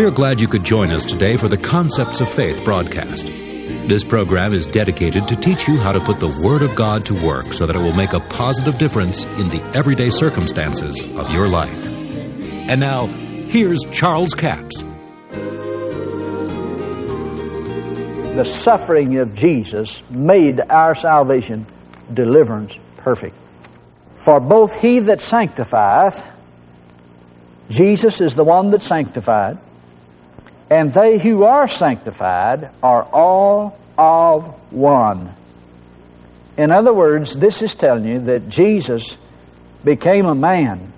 We are glad you could join us today for the Concepts of Faith broadcast. This program is dedicated to teach you how to put the Word of God to work so that it will make a positive difference in the everyday circumstances of your life. And now, here's Charles Capps. The suffering of Jesus made our salvation, deliverance perfect. For both he that sanctifieth, Jesus is the one that sanctified, and they who are sanctified are all of one. In other words, this is telling you that Jesus became a man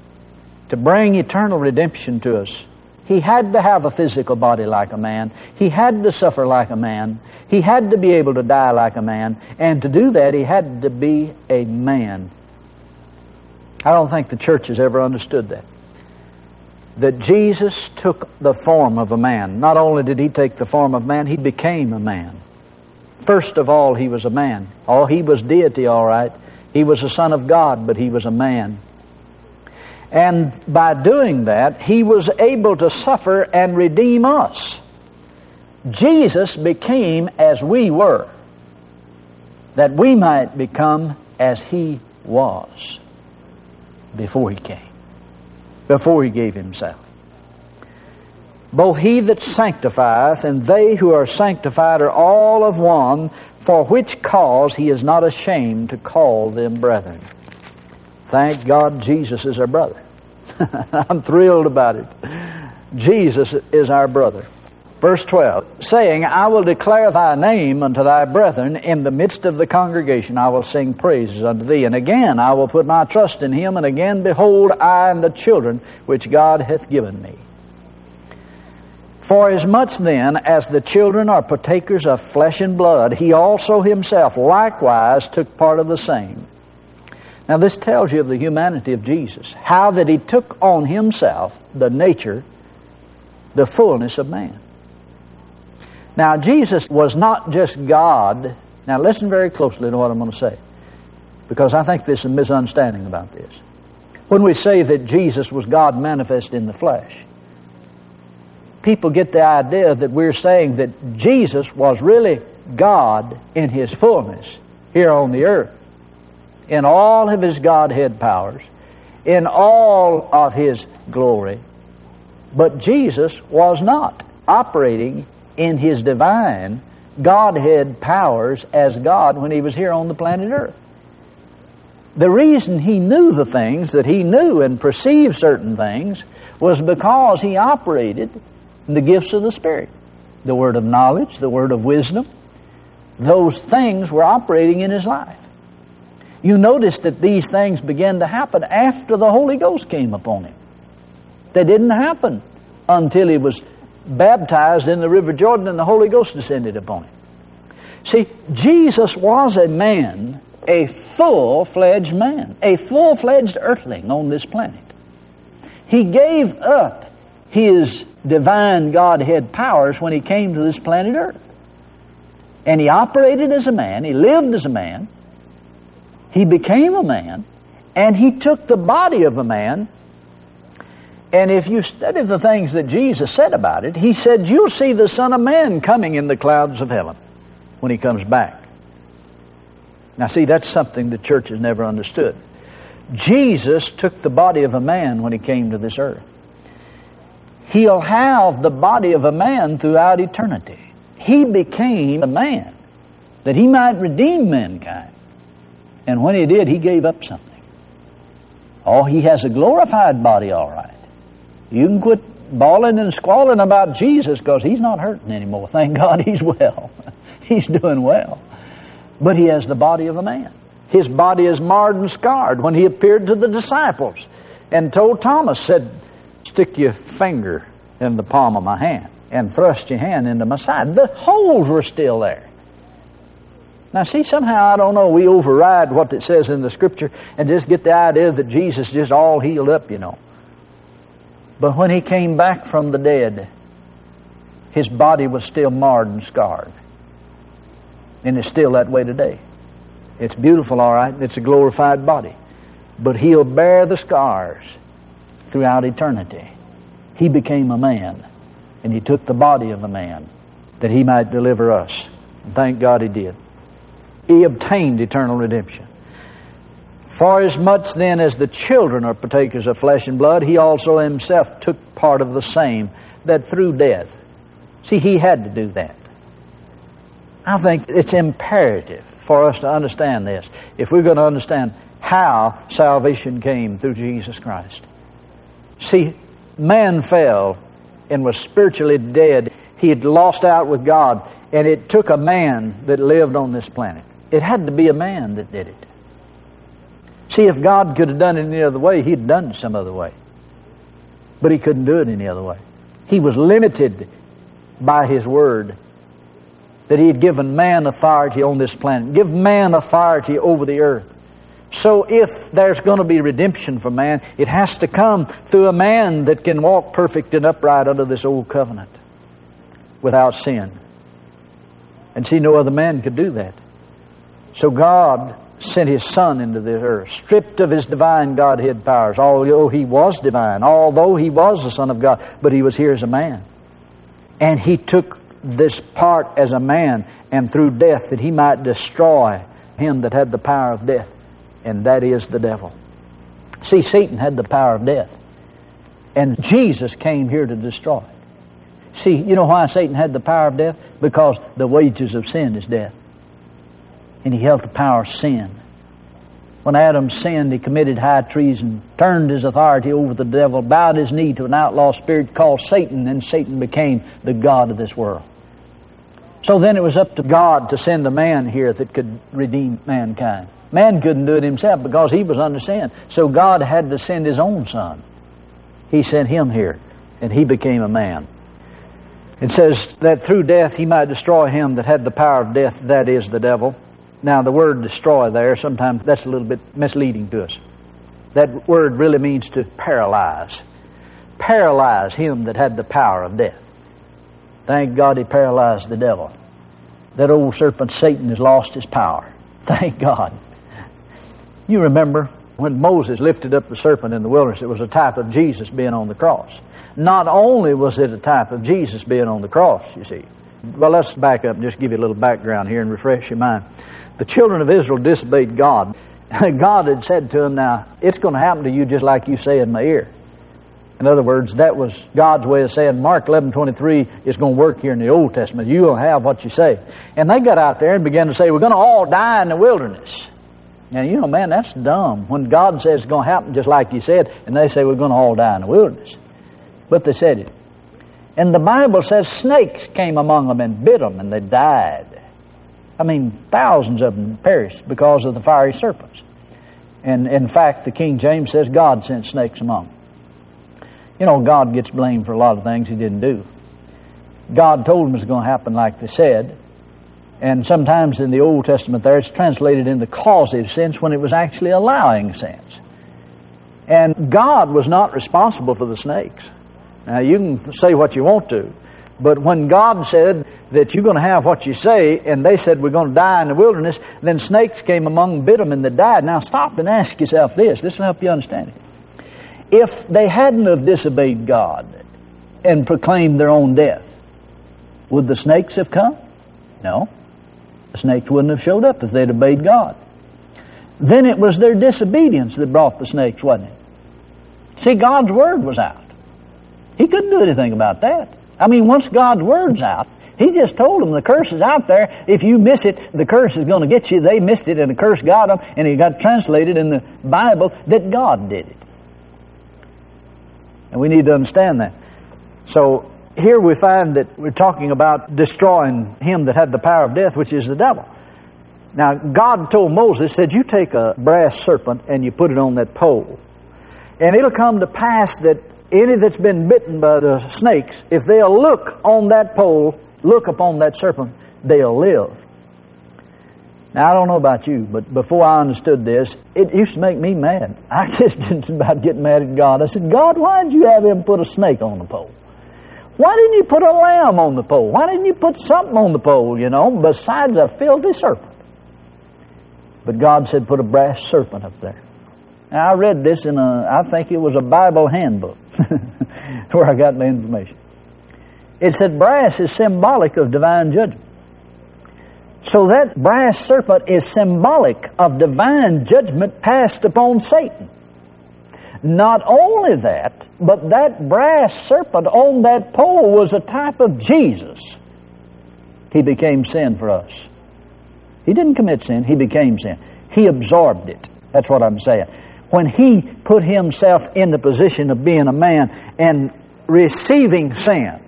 to bring eternal redemption to us. He had to have a physical body like a man. He had to suffer like a man. He had to be able to die like a man. And to do that, he had to be a man. I don't think the church has ever understood that. That Jesus took the form of a man. Not only did he take the form of man, he became a man. First of all, he was a man. Oh, he was deity, all right. He was a son of God, but he was a man. And by doing that, he was able to suffer and redeem us. Jesus became as we were, that we might become as he was before he came, before he gave himself. Both he that sanctifieth and they who are sanctified are all of one, for which cause he is not ashamed to call them brethren. Thank God Jesus is our brother. I'm thrilled about it. Jesus is our brother. Verse 12, saying, I will declare thy name unto thy brethren in the midst of the congregation. I will sing praises unto thee. And again I will put my trust in him. And again, behold, I and the children which God hath given me. For as much then as the children are partakers of flesh and blood, he also himself likewise took part of the same. Now this tells you of the humanity of Jesus. How that he took on himself the nature, the fullness of man. Now, Jesus was not just God. Now, listen very closely to what I'm going to say, because I think there's a misunderstanding about this. When we say that Jesus was God manifest in the flesh, people get the idea that we're saying that Jesus was really God in his fullness here on the earth, in all of his Godhead powers, in all of his glory. But Jesus was not operating in his divine Godhead powers as God when he was here on the planet Earth. The reason he knew the things that he knew and perceived certain things was because he operated in the gifts of the Spirit. The word of knowledge, the word of wisdom, those things were operating in his life. You notice that these things began to happen after the Holy Ghost came upon him. They didn't happen until he was baptized in the River Jordan and the Holy Ghost descended upon him. See, Jesus was a man, a full fledged man, a full fledged earthling on this planet. He gave up his divine Godhead powers when he came to this planet Earth. And he operated as a man, he lived as a man, he became a man, and he took the body of a man and if you study the things that Jesus said about it, he said, You'll see the Son of Man coming in the clouds of heaven when he comes back. Now, see, that's something the church has never understood. Jesus took the body of a man when he came to this earth. He'll have the body of a man throughout eternity. He became a man that he might redeem mankind. And when he did, he gave up something. Oh, he has a glorified body, all right. You can quit bawling and squalling about Jesus because he's not hurting anymore. Thank God he's well. he's doing well. But he has the body of a man. His body is marred and scarred when he appeared to the disciples and told Thomas, said, stick your finger in the palm of my hand and thrust your hand into my side. The holes were still there. Now, see, somehow, I don't know, we override what it says in the scripture and just get the idea that Jesus just all healed up, you know. But when he came back from the dead, his body was still marred and scarred. And it's still that way today. It's beautiful, all right. It's a glorified body. But he'll bear the scars throughout eternity. He became a man. And he took the body of a man that he might deliver us. And thank God he did. He obtained eternal redemption. For as much then as the children are partakers of flesh and blood, he also himself took part of the same, that through death. See, he had to do that. I think it's imperative for us to understand this if we're going to understand how salvation came through Jesus Christ. See, man fell and was spiritually dead. He had lost out with God, and it took a man that lived on this planet. It had to be a man that did it. See, if God could have done it any other way, He'd done it some other way. But He couldn't do it any other way. He was limited by His Word that He had given man authority on this planet, give man authority over the earth. So if there's going to be redemption for man, it has to come through a man that can walk perfect and upright under this old covenant without sin. And see, no other man could do that. So God sent His Son into the earth, stripped of His divine Godhead powers, although He was divine, although He was the Son of God, but He was here as a man. And He took this part as a man, and through death that He might destroy him that had the power of death and that is the devil. See, Satan had the power of death, and Jesus came here to destroy it. See, you know why Satan had the power of death? Because the wages of sin is death. And he held the power of sin. When Adam sinned, he committed high treason, turned his authority over the devil, bowed his knee to an outlaw spirit called Satan, and Satan became the God of this world. So then it was up to God to send a man here that could redeem mankind. Man couldn't do it himself because he was under sin. So God had to send his own son. He sent him here, and he became a man. It says that through death he might destroy him that had the power of death, that is the devil. Now, the word destroy there, sometimes that's a little bit misleading to us. That word really means to paralyze. Paralyze him that had the power of death. Thank God he paralyzed the devil. That old serpent Satan has lost his power. Thank God. You remember when Moses lifted up the serpent in the wilderness, it was a type of Jesus being on the cross. Not only was it a type of Jesus being on the cross, you see. Well, let's back up and just give you a little background here and refresh your mind. The children of Israel disobeyed God. God had said to them, Now, it's going to happen to you just like you say in my ear. In other words, that was God's way of saying Mark 11:23 is going to work here in the Old Testament. You will have what you say. And they got out there and began to say, "We're going to all die in the wilderness." Now, you know, man, that's dumb. When God says it's going to happen just like He said, and they say we're going to all die in the wilderness. But they said it. And the Bible says snakes came among them and bit them, and they died. I mean, thousands of them perished because of the fiery serpents. And in fact, the King James says God sent snakes among them. You know, God gets blamed for a lot of things He didn't do. God told them it was going to happen like they said, and sometimes in the Old Testament there, it's translated in the causative sense when it was actually allowing sense. And God was not responsible for the snakes. Now, you can say what you want to, but when God said that you're going to have what you say, and they said we're going to die in the wilderness, then snakes came among, bit them, and they died. Now, stop and ask yourself this. This will help you understand it. If they hadn't have disobeyed God and proclaimed their own death, would the snakes have come? No. The snakes wouldn't have showed up if they'd obeyed God. Then it was their disobedience that brought the snakes, wasn't it? See, God's word was out. He couldn't do anything about that. I mean, once God's word's out, He just told them the curse is out there. If you miss it, the curse is going to get you. They missed it and the curse got them, and it got translated in the Bible that God did it. And we need to understand that. So here we find that we're talking about destroying him that had the power of death, which is the devil. Now, God told Moses, said, You take a brass serpent and you put it on that pole. And it'll come to pass that any that's been bitten by the snakes, if they'll look on that pole, look upon that serpent, they'll live. Now, I don't know about you, but before I understood this, it used to make me mad. I just didn't about getting mad at God. I said, God, why did you have him put a snake on the pole? Why didn't you put a lamb on the pole? Why didn't you put something on the pole, you know, besides a filthy serpent? But God said, put a brass serpent up there. Now, I read this in a, I think it was a Bible handbook, where I got my information. It said brass is symbolic of divine judgment. So that brass serpent is symbolic of divine judgment passed upon Satan. Not only that, but that brass serpent on that pole was a type of Jesus. He became sin for us. He didn't commit sin, he became sin. He absorbed it. That's what I'm saying. When he put himself in the position of being a man and receiving sin,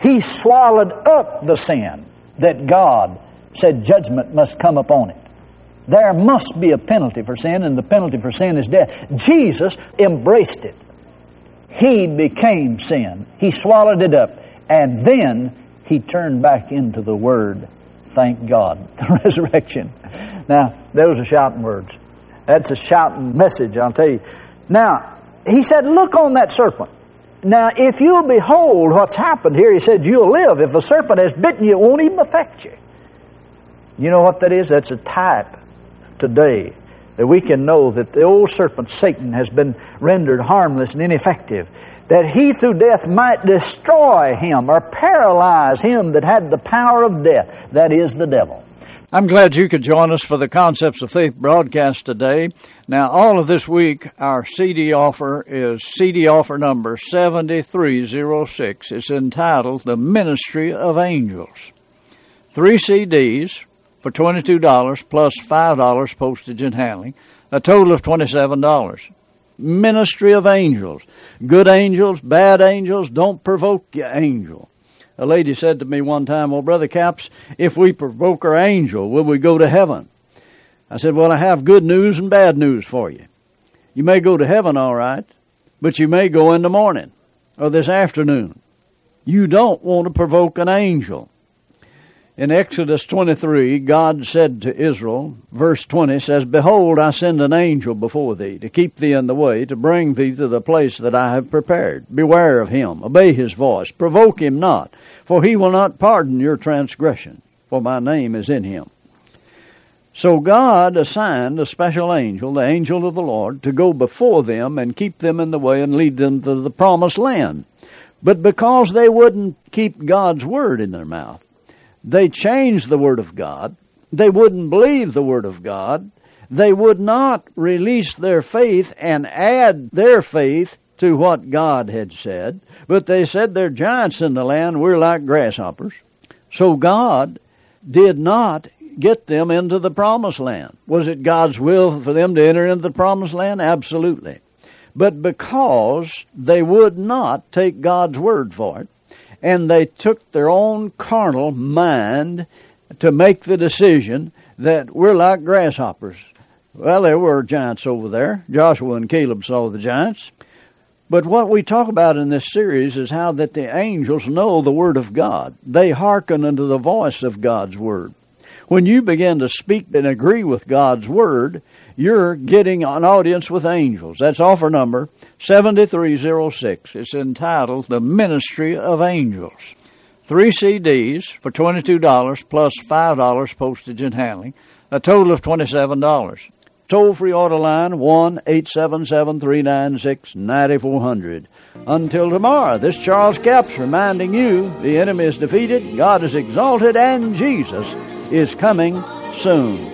he swallowed up the sin that God said judgment must come upon it. There must be a penalty for sin, and the penalty for sin is death. Jesus embraced it. He became sin. He swallowed it up. And then he turned back into the Word. Thank God. The resurrection. Now, those are shouting words. That's a shouting message, I'll tell you. Now, he said, Look on that serpent. Now, if you'll behold what's happened here, he said, You'll live. If a serpent has bitten you, it won't even affect you. You know what that is? That's a type today that we can know that the old serpent, Satan, has been rendered harmless and ineffective. That he through death might destroy him or paralyze him that had the power of death. That is the devil. I'm glad you could join us for the Concepts of Faith broadcast today. Now, all of this week, our CD offer is CD offer number 7306. It's entitled The Ministry of Angels. Three CDs for $22 plus $5 postage and handling, a total of $27. Ministry of Angels. Good angels, bad angels, don't provoke your angel. A lady said to me one time, Well, Brother Capps, if we provoke our angel, will we go to heaven? I said, Well, I have good news and bad news for you. You may go to heaven, all right, but you may go in the morning or this afternoon. You don't want to provoke an angel. In Exodus 23, God said to Israel, verse 20 says, Behold, I send an angel before thee to keep thee in the way, to bring thee to the place that I have prepared. Beware of him, obey his voice, provoke him not, for he will not pardon your transgression, for my name is in him. So God assigned a special angel, the angel of the Lord, to go before them and keep them in the way and lead them to the promised land. But because they wouldn't keep God's word in their mouth, they changed the Word of God. They wouldn't believe the Word of God. They would not release their faith and add their faith to what God had said, but they said they're giants in the land, we're like grasshoppers. So God did not get them into the promised land. Was it God's will for them to enter into the promised land? Absolutely. But because they would not take God's word for it, and they took their own carnal mind to make the decision that we're like grasshoppers. Well, there were giants over there. Joshua and Caleb saw the giants. But what we talk about in this series is how that the angels know the Word of God. They hearken unto the voice of God's Word. When you begin to speak and agree with God's Word, you're getting an audience with angels. That's offer number 7306. It's entitled The Ministry of Angels. Three CDs for $22 plus $5 postage and handling, a total of $27. Toll free order line 1 877 396 9400. Until tomorrow, this Charles Capps reminding you the enemy is defeated, God is exalted, and Jesus is coming soon.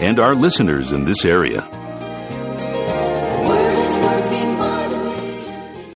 and our listeners in this area.